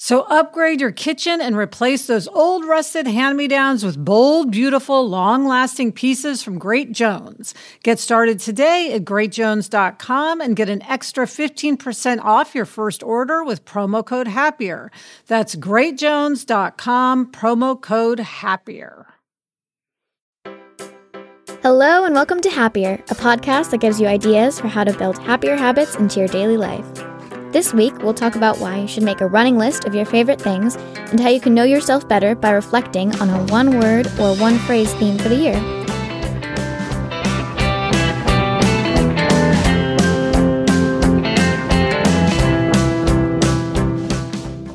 So upgrade your kitchen and replace those old rusted hand-me-downs with bold, beautiful, long-lasting pieces from Great Jones. Get started today at greatjones.com and get an extra 15% off your first order with promo code HAPPIER. That's greatjones.com promo code HAPPIER. Hello and welcome to Happier, a podcast that gives you ideas for how to build happier habits into your daily life. This week, we'll talk about why you should make a running list of your favorite things and how you can know yourself better by reflecting on a one word or one phrase theme for the year.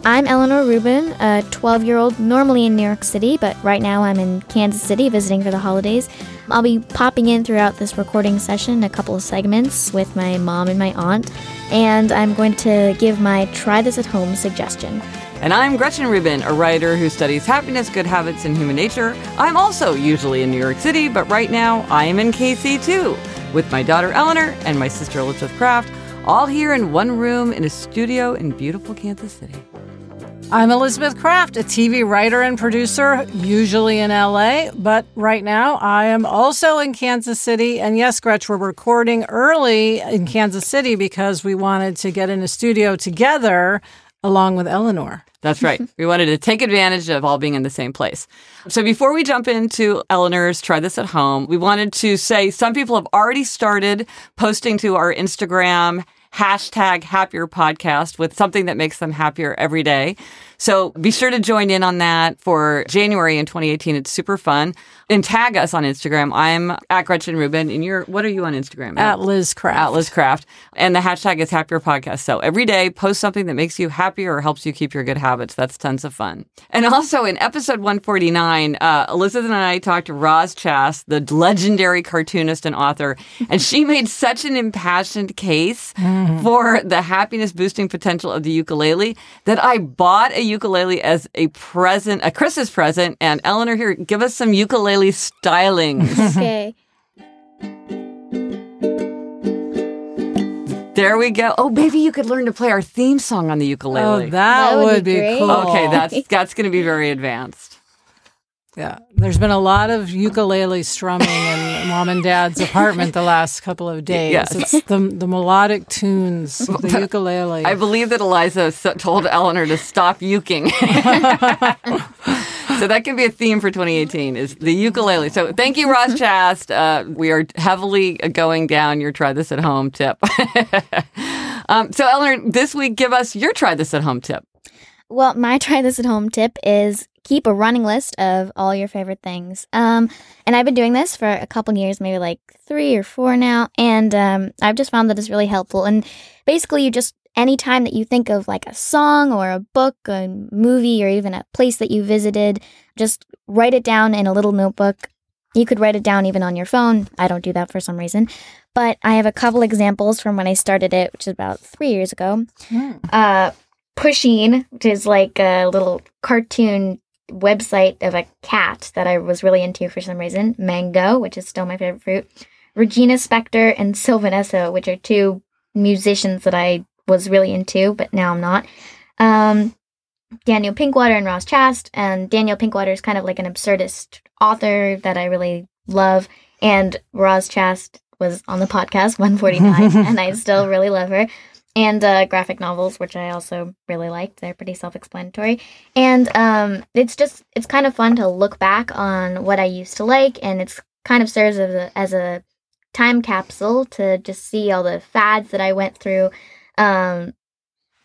I'm Eleanor Rubin, a 12 year old normally in New York City, but right now I'm in Kansas City visiting for the holidays. I'll be popping in throughout this recording session a couple of segments with my mom and my aunt, and I'm going to give my try this at home suggestion. And I'm Gretchen Rubin, a writer who studies happiness, good habits, and human nature. I'm also usually in New York City, but right now I am in KC too, with my daughter Eleanor and my sister Elizabeth Craft, all here in one room in a studio in beautiful Kansas City. I'm Elizabeth Craft, a TV writer and producer, usually in LA, but right now I am also in Kansas City. And yes, Gretch, we're recording early in Kansas City because we wanted to get in a studio together along with Eleanor. That's right. we wanted to take advantage of all being in the same place. So before we jump into Eleanor's Try This at Home, we wanted to say some people have already started posting to our Instagram hashtag happier podcast with something that makes them happier every day. So be sure to join in on that for January in 2018. It's super fun. And tag us on Instagram. I'm at Gretchen Rubin. And you're, what are you on Instagram? At Liz Craft. At Liz Craft. And the hashtag is happier podcast. So every day post something that makes you happier or helps you keep your good habits. That's tons of fun. And also in episode 149, uh, Elizabeth and I talked to Roz Chast, the legendary cartoonist and author, and she made such an impassioned case mm-hmm. for the happiness boosting potential of the ukulele that I bought a ukulele as a present, a Christmas present. And Eleanor, here, give us some ukulele stylings. okay. There we go. Oh, maybe you could learn to play our theme song on the ukulele. Oh, that, that would, would, be, be cool. Okay, that's that's going to be very advanced. Yeah, there's been a lot of ukulele strumming in mom and dad's apartment the last couple of days. Yes. It's the, the melodic tunes, the ukulele. I believe that Eliza told Eleanor to stop uking. so that could be a theme for 2018 is the ukulele. So thank you, Roz Chast. Uh, we are heavily going down your try this at home tip. um, so Eleanor, this week, give us your try this at home tip. Well, my try this at home tip is keep a running list of all your favorite things. Um, and I've been doing this for a couple years, maybe like three or four now, and um, I've just found that it's really helpful. And basically, you just anytime that you think of like a song or a book, a movie, or even a place that you visited, just write it down in a little notebook. You could write it down even on your phone. I don't do that for some reason. But I have a couple examples from when I started it, which is about three years ago. Mm. Uh, Pusheen, which is like a little cartoon website of a cat that I was really into for some reason. Mango, which is still my favorite fruit. Regina Spektor and Sylvan Esso, which are two musicians that I was really into, but now I'm not. Um, Daniel Pinkwater and Roz Chast. And Daniel Pinkwater is kind of like an absurdist author that I really love. And Roz Chast was on the podcast 149, and I still really love her. And uh, graphic novels, which I also really liked. They're pretty self explanatory. And um, it's just, it's kind of fun to look back on what I used to like. And it's kind of serves as a, as a time capsule to just see all the fads that I went through. Um,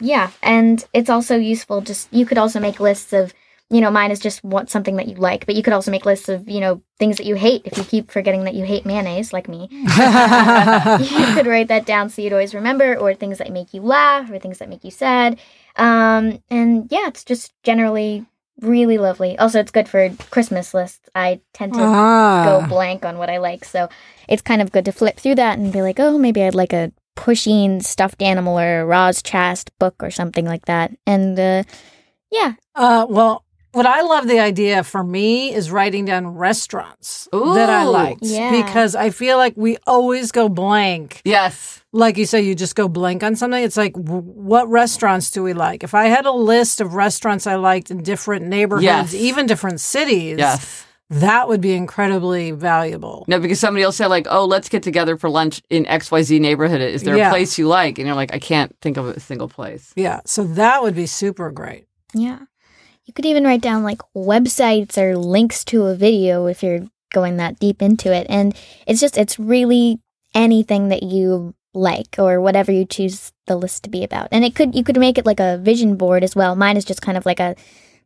yeah, and it's also useful. Just you could also make lists of, you know, mine is just what something that you like, but you could also make lists of, you know, things that you hate. If you keep forgetting that you hate mayonnaise, like me, you could write that down so you'd always remember, or things that make you laugh, or things that make you sad. Um, and yeah, it's just generally really lovely. Also, it's good for Christmas lists. I tend to Ah. go blank on what I like, so it's kind of good to flip through that and be like, oh, maybe I'd like a Pusheen stuffed animal or a Roz Chast book or something like that. And uh, yeah, Uh, well, what I love the idea for me is writing down restaurants that I Ooh. liked Yeah. because I feel like we always go blank. Yes. Like you say, you just go blank on something. It's like, w- what restaurants do we like? If I had a list of restaurants I liked in different neighborhoods, Yes. even different cities, Yes. that would be incredibly valuable. No, because somebody will say like, "Oh, let's get together for lunch in X Y Z neighborhood. Is there Yeah. a place you like?" And you're like, "I can't think of a single place." Yeah, so that would be super great. yeah. You could even write down like websites or links to a video if you're going that deep into it. And it's just, it's really anything that you like or whatever you choose the list to be about. And it could, you could make it like a vision board as well. Mine is just kind of like a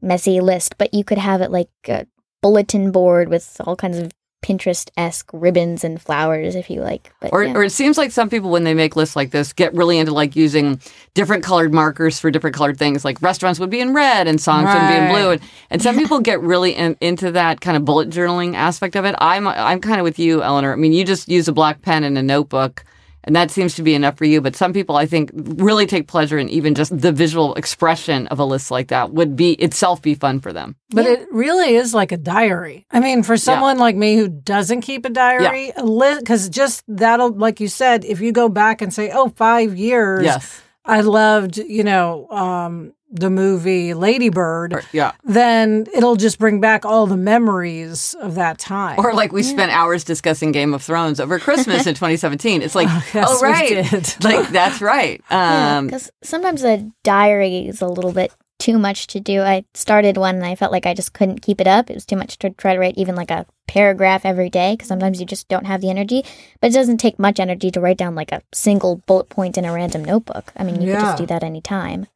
messy list, but you could have it like a bulletin board with all kinds of Pinterest esque ribbons and flowers if you like. But Or, yeah. or it seems like some people, when they make lists like this, get really into like using different colored markers for different colored things. Like restaurants would be in red and songs would be in blue, and, and some people get really in, into that kind of bullet journaling aspect of it. I'm I'm kind of with you, Eleanor. I mean, you just use a black pen and a notebook. And that seems to be enough for you. But some people, I think, really take pleasure in even just the visual expression of a list like that would be itself be fun for them. But it really is like a diary. I mean, for someone like me who doesn't keep a diary, because just that'll, like you said, if you go back and say, oh, five years, Yes. I loved, you know, um, the movie Ladybird, Or- yeah. then it'll just bring back all the memories of that time. Or like we spent hours discussing Game of Thrones over Christmas in 2017. It's like, yes, oh we right, did. like that's right. Um, because sometimes a diary is a little bit too much to do. I started one and I felt like I just couldn't keep it up. It was too much to try to write even like a paragraph every day because sometimes you just don't have the energy. But it doesn't take much energy to write down like a single bullet point in a random notebook. I mean, you could just do that anytime.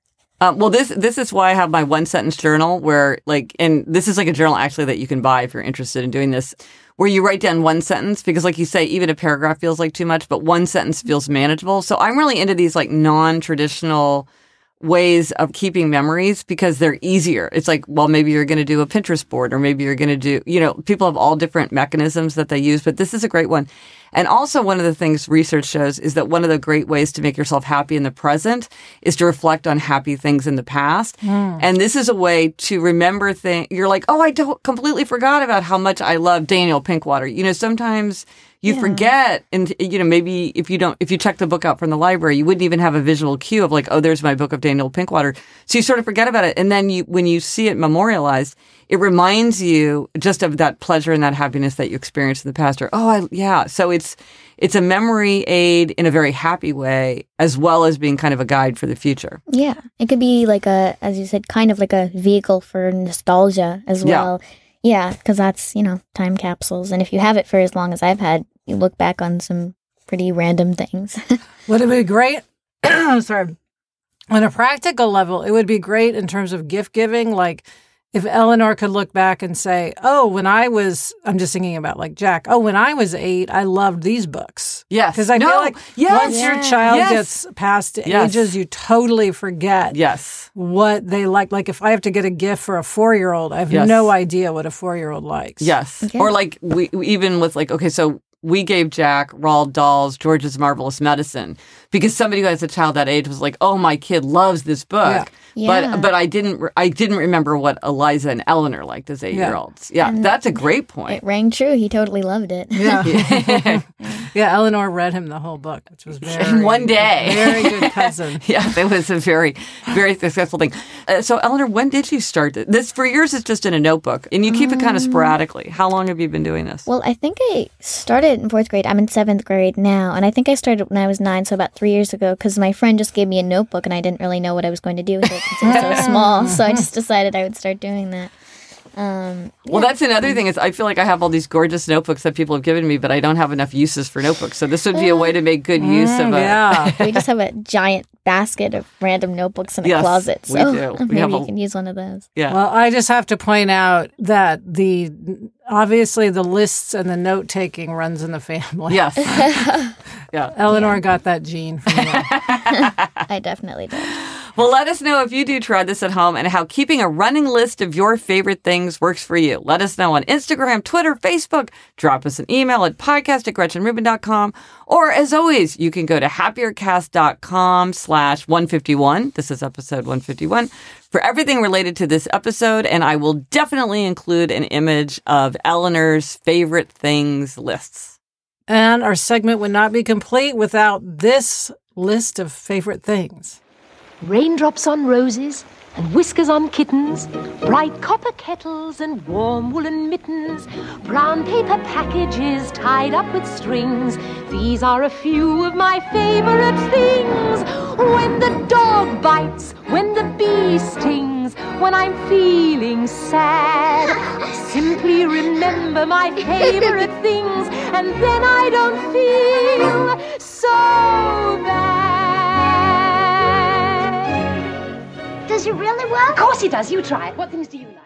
Um, well, this this is why I have my one sentence journal where like, and this is like a journal actually that you can buy if you're interested in doing this, where you write down one sentence because, like you say, even a paragraph feels like too much, but one sentence feels manageable. So I'm really into these like non traditional ways of keeping memories because they're easier. It's like, well, maybe you're going to do a Pinterest board or maybe you're going to do, you know, people have all different mechanisms that they use, but this is a great one. And also one of the things research shows is that one of the great ways to make yourself happy in the present is to reflect on happy things in the past. Hmm. And this is a way to remember things. You're like, oh, I don't completely forgot about how much I love Daniel Pinkwater. You know, sometimes you forget and you know maybe if you don't if you check the book out from the library you wouldn't even have a visual cue of like oh there's my book of daniel pinkwater so you sort of forget about it and then you when you see it memorialized it reminds you just of that pleasure and that happiness that you experienced in the past or oh I, yeah so it's it's a memory aid in a very happy way as well as being kind of a guide for the future Yeah, it could be like a, as you said, kind of like a vehicle for nostalgia as Yeah. well. Yeah, because that's you know time capsules, and if you have it for as long as I've had, you look back on some pretty random things. Would it be great? sorry. On a practical level, it would be great in terms of gift giving. Like if Eleanor could look back and say, Oh, when I was, I'm just thinking about like Jack, oh, when I was eight, I loved these books. yes Because I no, feel like yes once your child Yes. gets past Yes. ages, you totally forget yes what they like. Like if I have to get a gift for a four year old, I have Yes. no idea what a four year old likes. Yes. Okay. Or like we we- even with like okay, so we gave Jack Roald Dahl's George's Marvelous Medicine because somebody who has a child that age was like, "Oh, my kid loves this book." Yeah. But but I didn't re- I didn't remember what Eliza and Eleanor liked as eight year olds. Yeah, that's a great point. It rang true. He totally loved it. Yeah. yeah, Eleanor read him the whole book, which was very In one day. Very good cousin. Yeah, it was a very, very successful thing. Uh, so, Eleanor, when did you start th- this? For years, it's just in a notebook, and you keep it Um, kind of sporadically. How long have you been doing this? Well, I think I started in fourth grade. I'm in seventh grade now, and I think I started when I was nine, so about three years ago, because my friend just gave me a notebook, and I didn't really know what I was going to do with it since it was so small. So I just decided I would start doing that. Um, Well, that's another thing is I feel like I have all these gorgeous notebooks that people have given me, but I don't have enough uses for notebooks. So this would be a way to make good use of a. Yeah. we just have a giant basket of random notebooks in a Yes, closet. we So do. We maybe have you can use one of those. Yeah. Well, I just have to point out that the obviously the lists and the note taking runs in the family. yes. yeah. Eleanor got that gene from you. I definitely did. Well, let us know if you do try this at home and how keeping a running list of your favorite things works for you. Let us know on Instagram, Twitter, Facebook. Drop us an email at podcast at gretchenrubin.com. Or as always, you can go to happiercast.com slash 151. This is episode 151 for everything related to this episode. And I will definitely include an image of Eleanor's favorite things lists. and our segment would not be complete without this list of favorite things. Raindrops on roses and whiskers on kittens, bright copper kettles and warm woolen mittens, brown paper packages tied up with strings. These are a few of my favorite things. When the dog bites, when the bee stings, when I'm feeling sad, I simply remember my favorite things, and then I don't feel so bad. Does it really work? Of course he does. You try it. What things do you like?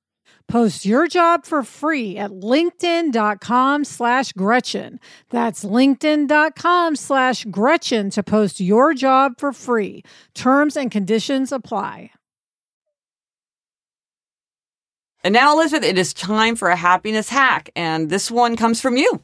Post your job for free at linkedin.com slash Gretchen. That's linkedin.com slash Gretchen to post your job for free. Terms and conditions apply. And now, Elizabeth, it is time for a happiness hack. And this one comes from you.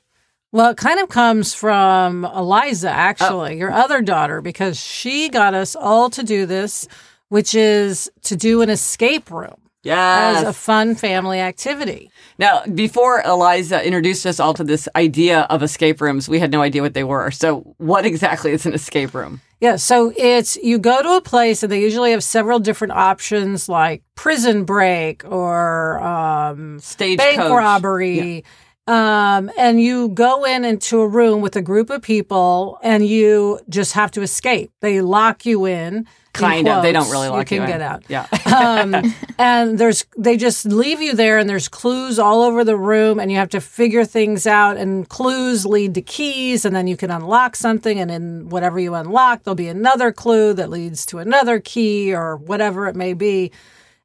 Well, it kind of comes from Eliza, actually, oh. your other daughter, because she got us all to do this, which is to do an escape room. Yes. as a fun family activity. Now, before Eliza introduced us all to this idea of escape rooms, we had no idea what they were. So, what exactly is an escape room? Yeah, so it's you go to a place and they usually have several different options like prison break or um, Stagecoach. bank robbery. Um, and you go in into a room with a group of people and you just have to escape. They lock you in. In Kind of. They don't really lock you you can in. get out. Yeah. um, and there's they just leave you there and there's clues all over the room and you have to figure things out and clues lead to keys and then you can unlock something and in whatever you unlock there'll be another clue that leads to another key or whatever it may be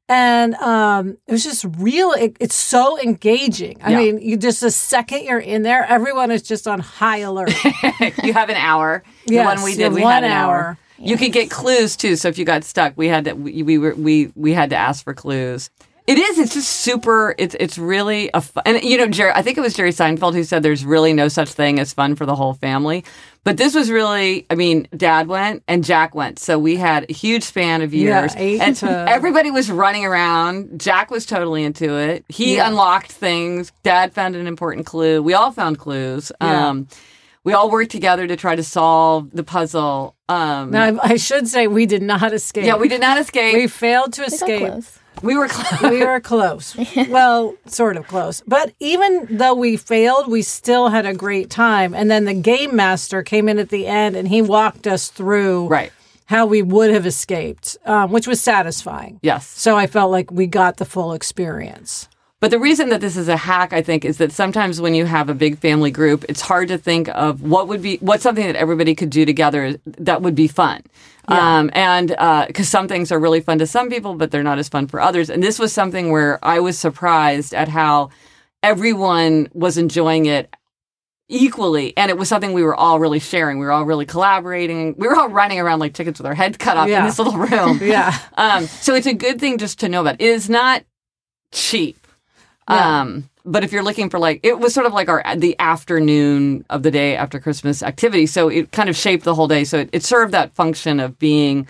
and um, it was just real it, it's so engaging i Yeah. mean you just the second you're in there everyone is just on high alert you have an hour. the one we did, we one had an hour. hour. You could get clues too. So if you got stuck, we had to we, we were we we had to ask for clues. It is. It's just super. It's it's really a fun. And you know, Jerry. I think it was Jerry Seinfeld who said there's really no such thing as fun for the whole family. But this was really. I mean, Dad went and Jack went, so we had a huge span of Yeah, years, eight and to- everybody was running around. Jack was totally into it. He Yeah. unlocked things. Dad found an important clue. We all found clues. Yeah. Um, we all worked together to try to solve the puzzle. Um, now I, I should say we did not escape yeah, we did not escape. we failed to escape close. We were close. we were close. well, sort of close. But even though we failed, we still had a great time. And then the game master came in at the end and he walked us through right. how we would have escaped, um, which was satisfying. Yes. So I felt like we got the full experience. But the reason that this is a hack, I think, is that sometimes when you have a big family group, it's hard to think of what would be what's something that everybody could do together that would be fun. Um, and because some things are really fun to some people, but they're not as fun for others. And this was something where I was surprised at how everyone was enjoying it equally and it was something we were all really sharing we were all really collaborating we were all running around like chickens with our heads cut off in this little room Yeah. um, so it's a good thing just to know about. It is not cheap. Yeah. Um, but if you're looking for like, it was sort of like our the afternoon of the day after Christmas activity. So it kind of shaped the whole day. So it, it served that function of being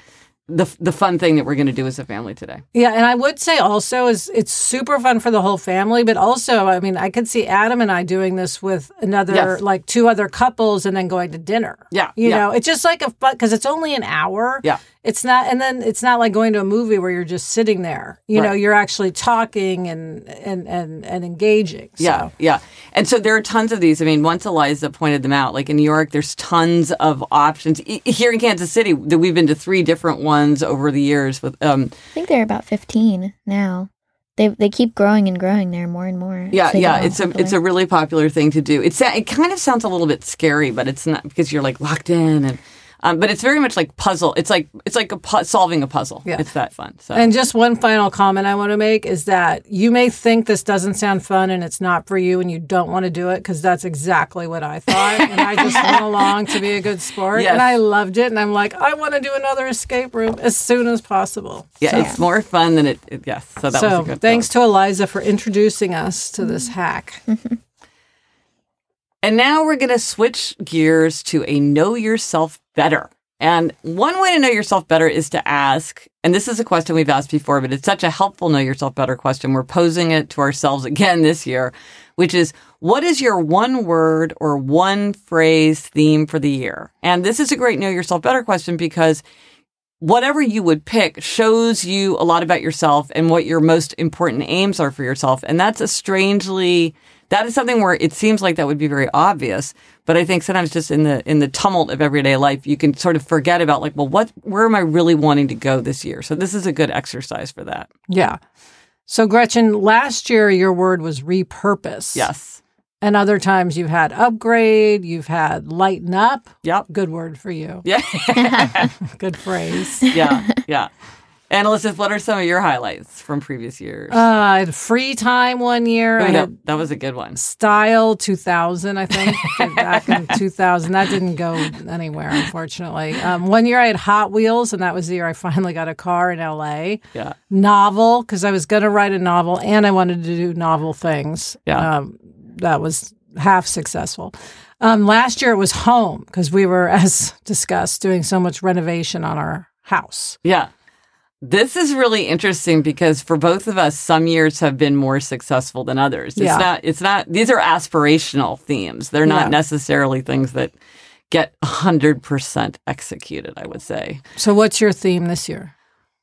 the the fun thing that we're going to do as a family today. Yeah, and I would say also is it's super fun for the whole family, but also I mean I could see Adam and I doing this with another Yes. like two other couples and then going to dinner. Yeah, you yeah. know, it's just like a fun because it's only an hour. Yeah. It's not, and then it's not like going to a movie where you're just sitting there. You know, you're actually talking and and and and engaging. So. Yeah, yeah. And so there are tons of these. I mean, once Eliza pointed them out, like in New York, there's tons of options. Here in Kansas City, that we've been to three different ones over the years with um, I think they're about 15 now. They they keep growing and growing there more and more. Yeah, as yeah, it's a popular. it's a really popular thing to do. It's it kind of sounds a little bit scary, but it's not because you're like locked in and um, but it's very much like puzzle. It's like it's like a pu- solving a puzzle. Yeah. It's that fun. So And just one final comment I want to make is that you may think this doesn't sound fun and it's not for you and you don't want to do it because that's exactly what I thought. and I just went along to be a good sport Yes. and I loved it. And I'm like, I want to do another escape room as soon as possible. yeah, So, it's more fun than it. it yes, so that was a good. thanks thought. to Eliza for introducing us to this hack. And now we're going to switch gears to a know yourself better. And one way to know yourself better is to ask, and this is a question we've asked before, but it's such a helpful know yourself better question. We're posing it to ourselves again this year, which is what is your one word or one phrase theme for the year? And this is a great know yourself better question because whatever you would pick shows you a lot about yourself and what your most important aims are for yourself. And that's a strangely that is something where it seems like that would be very obvious, but I think sometimes just in the in the tumult of everyday life, you can sort of forget about like, well, what where am I really wanting to go this year? So this is a good exercise for that. Yeah. So, Gretchen, last year your word was repurpose. Yes. And other times you've had upgrade, you've had lighten up. Yep. Good word for you. Yeah. Good phrase. yeah. Yeah. And Elizabeth, what are some of your highlights from previous years? Uh, I had free time one year. Ooh, that, that was a good one. Style 2000, I think, back in 2000. That didn't go anywhere, unfortunately. Um, one year I had Hot Wheels, and that was the year I finally got a car in LA. Yeah. Novel, because I was going to write a novel and I wanted to do novel things. Yeah. Um, that was half successful. Um, last year it was home, because we were, as discussed, doing so much renovation on our house. Yeah. This is really interesting because for both of us, some years have been more successful than others. It's Yeah. not, it's not, these are aspirational themes. They're not Yeah. necessarily things that get 100% executed, I would say. So, what's your theme this year?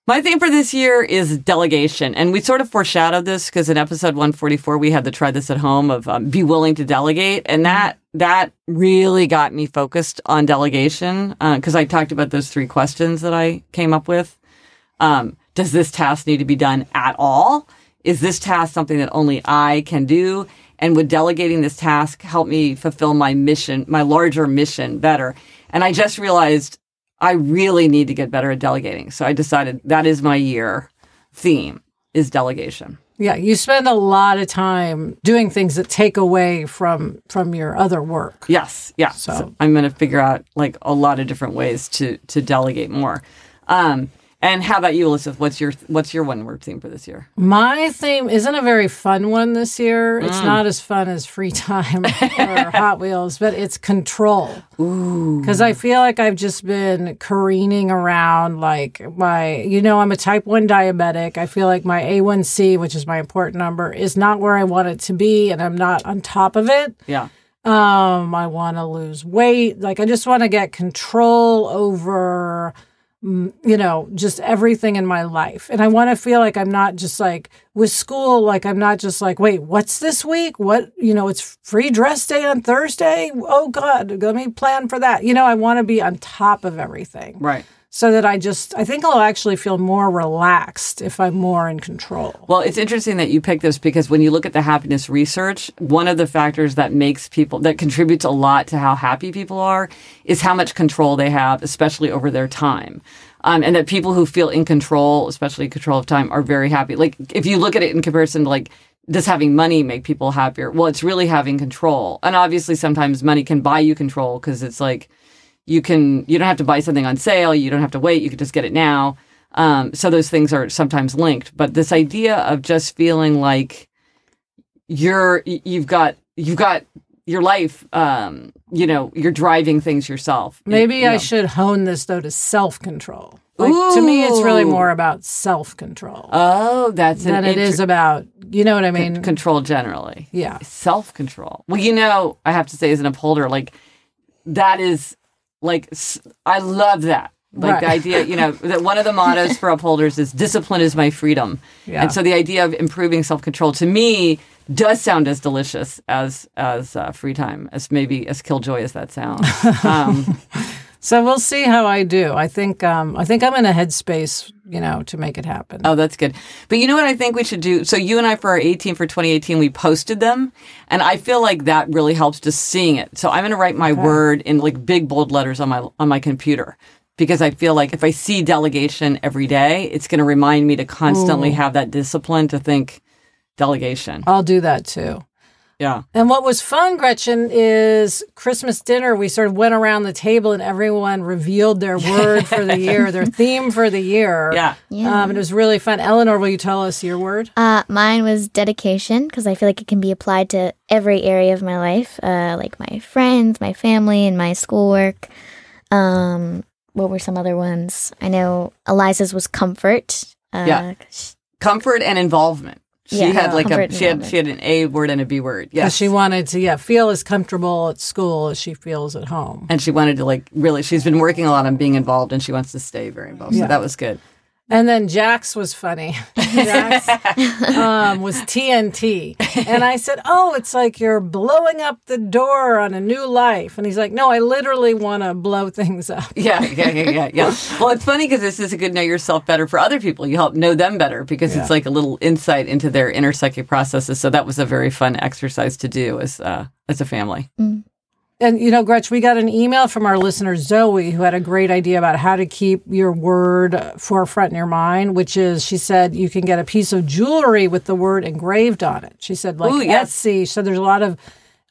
My theme for this year is delegation. And we sort of foreshadowed this because in episode 144, we had to try this at home of um, be willing to delegate. And that, that really got me focused on delegation because I talked about those three questions that I came up with. Um, does this task need to be done at all? Is this task something that only I can do? And would delegating this task help me fulfill my mission, my larger mission better? And I just realized I really need to get better at delegating. So I decided that is my year theme is delegation. Yeah, you spend a lot of time doing things that take away from from your other work. Yes, yeah. So- So, I'm going to figure out like a lot of different ways to to delegate more. Um, and how about you, Elizabeth? What's your what's your one word theme for this year? My theme isn't a very fun one this year. It's not as fun as free time or Hot Wheels, but it's control. Ooh. Because I feel like I've just been careening around like my, you know, I'm a type 1 diabetic. I feel like my A1C, which is my important number, is not where I want it to be, and I'm not on top of it. Yeah. Um, I want to lose weight. Like I just want to get control over mm, you know, just everything in my life. And I want to feel like I'm not just like with school like I'm not just like, "Wait, what's this week? What, you know, it's free dress day on Thursday? Oh god, let me plan for that." You know, I want to be on top of everything. Right. So that I just I think I'll actually feel more relaxed if I'm more in control. Well, it's interesting that you pick this because when you look at the happiness research, one of the factors that makes people, that contributes a lot to how happy people are is how much control they have, especially over their time. Um, and that people who feel in control, especially control of time, are very happy. Like if you look at it in comparison to like, does having money make people happier? Well, it's really having control. And obviously sometimes money can buy you control because it's like, you can you don't have to buy something on sale you don't have to wait you can just get it now um, so those things are sometimes linked but this idea of just feeling like you're you've got you've got your life um, you know you're driving things yourself Maybe You I know. should hone this though to self-control. Like to me it's really more about self-control. oh that's an than it is inter- about you know what I mean? control generally yeah. self control. Well, you know, I have to say, as an upholder, like that is like I love that. Like the idea, you know, that one of the mottos for upholders is discipline is my freedom. Yeah. And so the idea of improving self control to me does sound as delicious as as uh, free time, as maybe as killjoy as that sounds. Um, So we'll see how I do. I think um I think I'm in a headspace, you know, to make it happen. Oh, that's good. But you know what I think we should do? So you and I for our 18 for 2018, we posted them, and I feel like that really helps just seeing it. So I'm going to write my word in like big bold letters on my on my computer because I feel like if I see delegation every day, it's going to remind me to constantly have that discipline to think delegation. I'll do that too. Yeah. And what was fun, Gretchen, is Christmas dinner. We sort of went around the table and everyone revealed their word for the year, their theme for the year. Yeah. Yeah. Um, it was really fun. Eleanor, will you tell us your word? Uh, mine was dedication because I feel like it can be applied to every area of my life, uh, like my friends, my family, and my schoolwork. Um, what were some other ones? I know Eliza's was comfort. Uh, Yeah. Comfort and involvement. She Yeah. had like a she had she had an A word and a B word. Because Yes. she wanted to, yeah, feel as comfortable at school as she feels at home. and she wanted to like really she's been working a lot on being involved and she wants to stay very involved. So Yeah. that was good. And then Jax was funny. Jax um, was TNT. And I said, Oh, it's like you're blowing up the door on a new life. And he's like, No, I literally want to blow things up. Yeah, yeah, yeah, yeah, yeah. Well, it's funny because this is a good know yourself better for other people. You help know them better because it's like a little insight into their inner psychic processes. So that was a very fun exercise to do as uh, as a family. And, you know, Gretch, we got an email from our listener, Zoe, who had a great idea about how to keep your word forefront in your mind, which is, she said, you can get a piece of jewelry with the word engraved on it. She said, like Ooh, yes. Etsy. So there's a lot of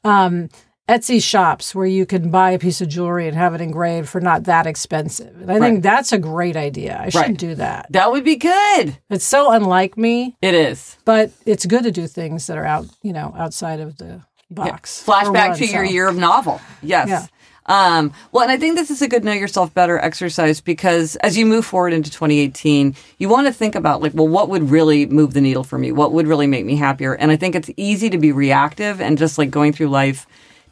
um, Etsy shops where you can buy a piece of jewelry and have it engraved for not that expensive. And I think that's a great idea. I should Right. do that. That would be good. It's so unlike me, It is. but it's good to do things that are out, you know, outside of the box. for Flashback to your year of novel. Yes. Yeah. Um, well, and I think this is a good know yourself better exercise because as you move forward into 2018, you want to think about like, well, what would really move the needle for me? What would really make me happier? And I think it's easy to be reactive and just like going through life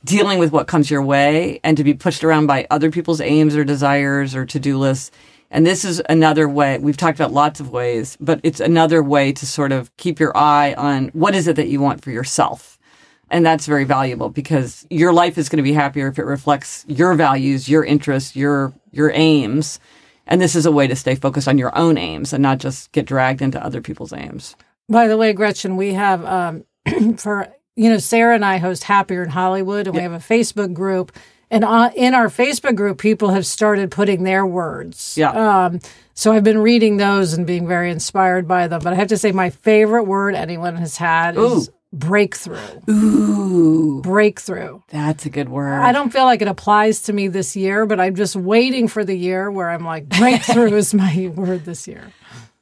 dealing with what comes your way and to be pushed around by other people's aims or desires or to-do lists. And this is another way. We've talked about lots of ways, but it's another way to sort of keep your eye on what is it that you want for yourself and that's very valuable because your life is going to be happier if it reflects your values, your interests, your your aims. And this is a way to stay focused on your own aims and not just get dragged into other people's aims. By the way, Gretchen, we have um, for you know Sarah and I host Happier in Hollywood, and we have a Facebook group. And in our Facebook group, people have started putting their words. Yeah. Um, so I've been reading those and being very inspired by them. But I have to say, my favorite word anyone has had Ooh. is breakthrough. Ooh. Breakthrough. That's a good word. I don't feel like it applies to me this year, but I'm just waiting for the year where I'm like, breakthrough is my word this year.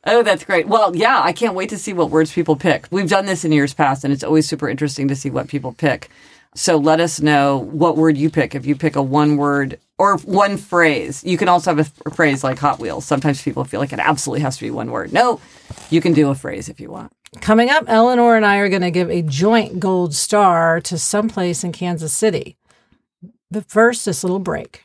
Oh, that's great. Well, yeah, I can't wait to see what words people pick. We've done this in years past, and it's always super interesting to see what people pick. So let us know what word you pick. If you pick a one word or one phrase, you can also have a, phrase like Hot Wheels. Sometimes people feel like it absolutely has to be one word. No, you can do a phrase if you want. Coming up, Eleanor and I are going to give a joint gold star to someplace in Kansas City. But first, this little break.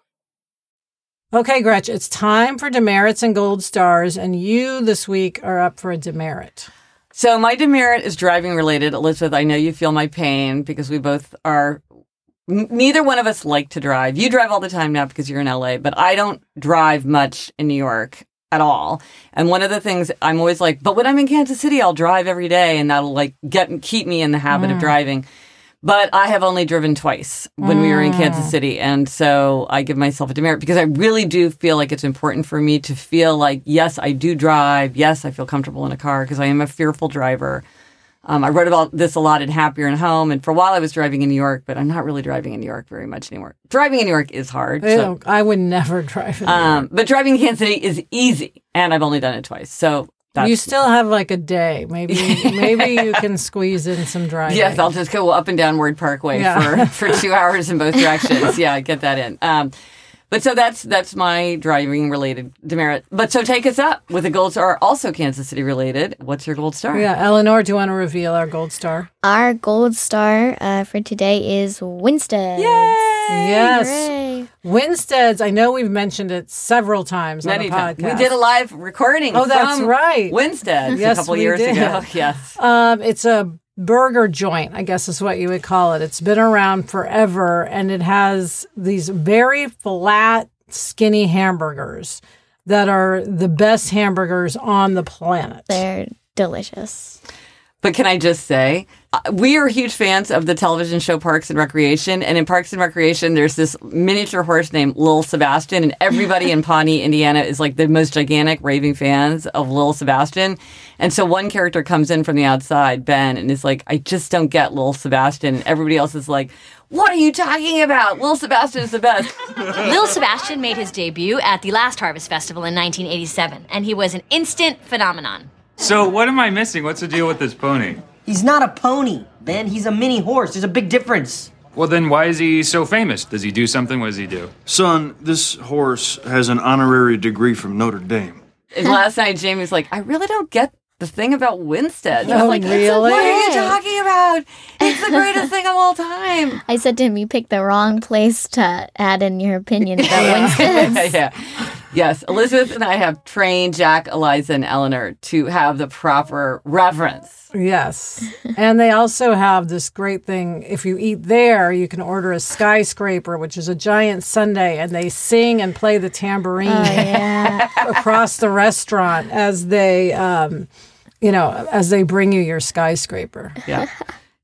Okay, Gretch, it's time for demerits and gold stars, and you this week are up for a demerit. So my demerit is driving related. Elizabeth, I know you feel my pain because we both are. Neither one of us like to drive. You drive all the time now because you're in LA, but I don't drive much in New York at all. And one of the things I'm always like, but when I'm in Kansas City, I'll drive every day, and that'll like get keep me in the habit mm. of driving. But I have only driven twice when mm. we were in Kansas mm. City. And so I give myself a demerit because I really do feel like it's important for me to feel like, yes, I do drive. Yes, I feel comfortable in a car because I am a fearful driver. Um, I wrote about this a lot in Happier at Home. And for a while I was driving in New York, but I'm not really driving in New York very much anymore. Driving in New York is hard. So, I would never drive in New um. But driving in Kansas City is easy. And I've only done it twice. So that's, you still have like a day. Maybe maybe you can squeeze in some driving. Yes, I'll just go up and down Ward Parkway yeah. for, for two hours in both directions. yeah, get that in. Um, But so that's that's my driving related demerit. But so take us up with a gold star, also Kansas City related. What's your gold star? Yeah, Eleanor, do you want to reveal our gold star? Our gold star uh, for today is Winstead. Yes. Hooray. Winstead's, I know we've mentioned it several times Many on the times. podcast. We did a live recording. Oh, that's from right. Winstead Yes, a couple we years did. ago. Yes. Um, it's a burger joint, I guess is what you would call it. It's been around forever and it has these very flat, skinny hamburgers that are the best hamburgers on the planet. They're delicious. But can I just say, Uh, we are huge fans of the television show Parks and Recreation. And in Parks and Recreation, there's this miniature horse named Lil Sebastian. And everybody in Pawnee, Indiana is like the most gigantic raving fans of Lil Sebastian. And so one character comes in from the outside, Ben, and is like, I just don't get Lil Sebastian. And everybody else is like, what are you talking about? Lil Sebastian is the best. Lil Sebastian made his debut at the last Harvest Festival in 1987, and he was an instant phenomenon. So what am I missing? What's the deal with this pony? He's not a pony, Ben. He's a mini horse. There's a big difference. Well, then why is he so famous? Does he do something? What does he do? Son, this horse has an honorary degree from Notre Dame. And last night, Jamie's like, I really don't get the thing about Winstead. And I was Oh, like, really? What are you talking about? It's the greatest thing of all time. I said to him, You picked the wrong place to add in your opinion about Winstead. yeah. Yes, Elizabeth and I have trained Jack, Eliza, and Eleanor to have the proper reverence. Yes. and they also have this great thing. If you eat there, you can order a skyscraper, which is a giant sundae, and they sing and play the tambourine Oh, yeah. across the restaurant as they, um, you know, as they bring you your skyscraper. Yeah.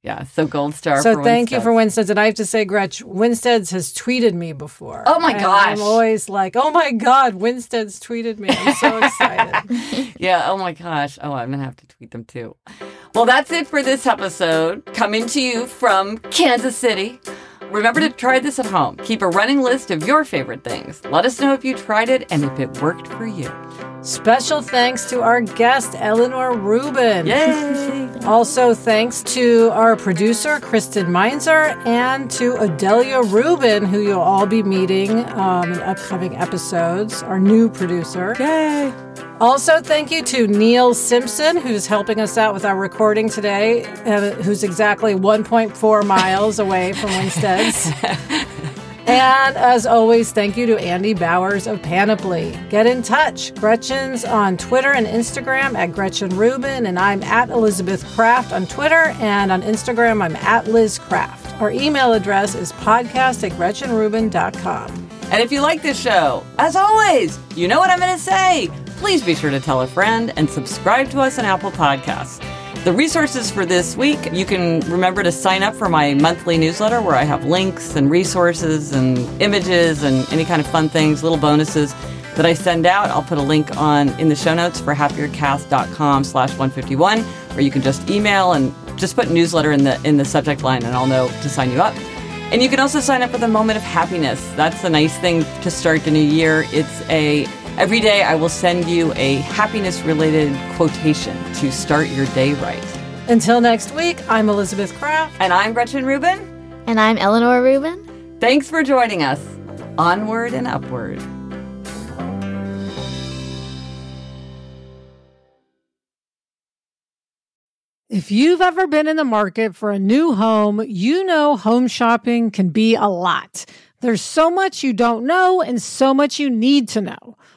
Yeah. So gold star. So thank you for Winstead. Winstead's. And I have to say, Gretch, Winstead's has tweeted me before. Oh my gosh. I'm always like, oh my God, Winstead's tweeted me. I'm so excited. Yeah. Oh my gosh. Oh, I'm gonna have to tweet them too. Well, that's it for this episode. Coming to you from Kansas City. Remember to try this at home. Keep a running list of your favorite things. Let us know if you tried it and if it worked for you. Special thanks to our guest, Eleanor Rubin. Yay! Also, thanks to our producer, Kristen Meinzer, and to Adelia Rubin, who you'll all be meeting um, in upcoming episodes, our new producer. Yay! Also, thank you to Neil Simpson, who's helping us out with our recording today, uh, who's exactly 1.4 miles away from Winstead's. and as always, thank you to Andy Bowers of Panoply. Get in touch. Gretchen's on Twitter and Instagram at Gretchen Rubin, and I'm at Elizabeth Craft on Twitter, and on Instagram, I'm at Liz Craft. Our email address is podcast at GretchenRubin.com. And if you like this show, as always, you know what I'm going to say. Please be sure to tell a friend and subscribe to us on Apple Podcasts. The resources for this week, you can remember to sign up for my monthly newsletter where I have links and resources and images and any kind of fun things, little bonuses that I send out. I'll put a link on in the show notes for happiercast.com slash 151, or you can just email and just put newsletter in the in the subject line and I'll know to sign you up. And you can also sign up for the moment of happiness. That's a nice thing to start the new year. It's a every day I will send you a happiness related quotation to start your day right. Until next week, I'm Elizabeth Craft. And I'm Gretchen Rubin. and I'm Eleanor Rubin. Thanks for joining us. Onward and upward. If you've ever been in the market for a new home, you know home shopping can be a lot. There's so much you don't know and so much you need to know.